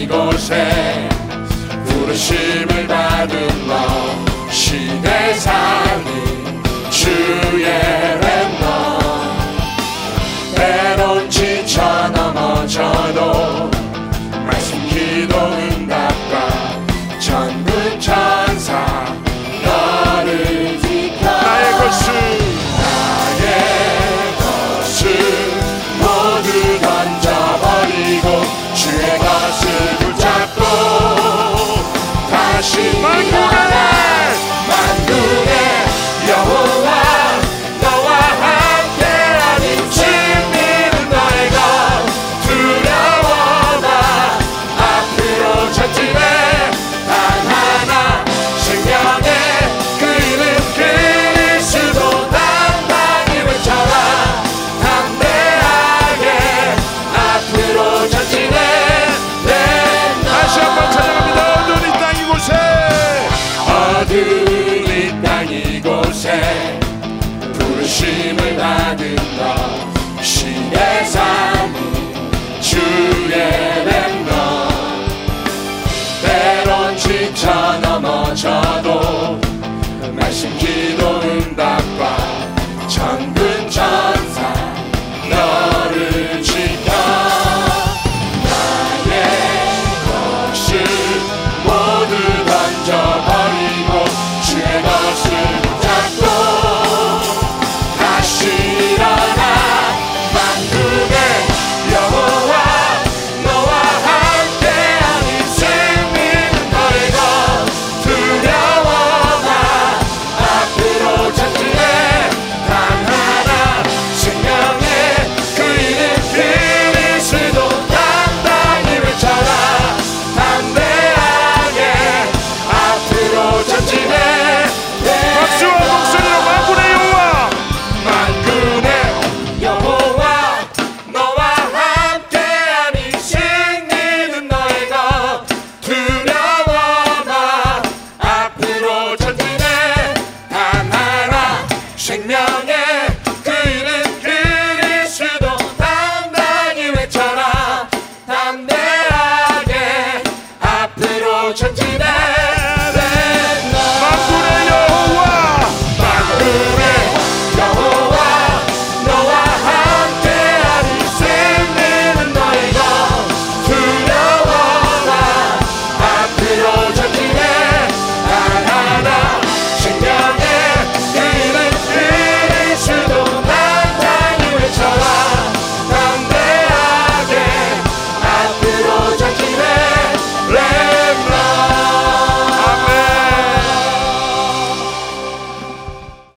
이곳에 부르심을 받은 너 시대 살린 주의 랩너 때론 지쳐 넘어져도 말씀 기도 응답과 전국 천사 너를 지켜. 나의 것을 나의 것을 모두 부르심을 받은 것. 신의 삶은 주의 뱀것 때론 지쳐 넘어져도 그 말씀 기도 응답과 천국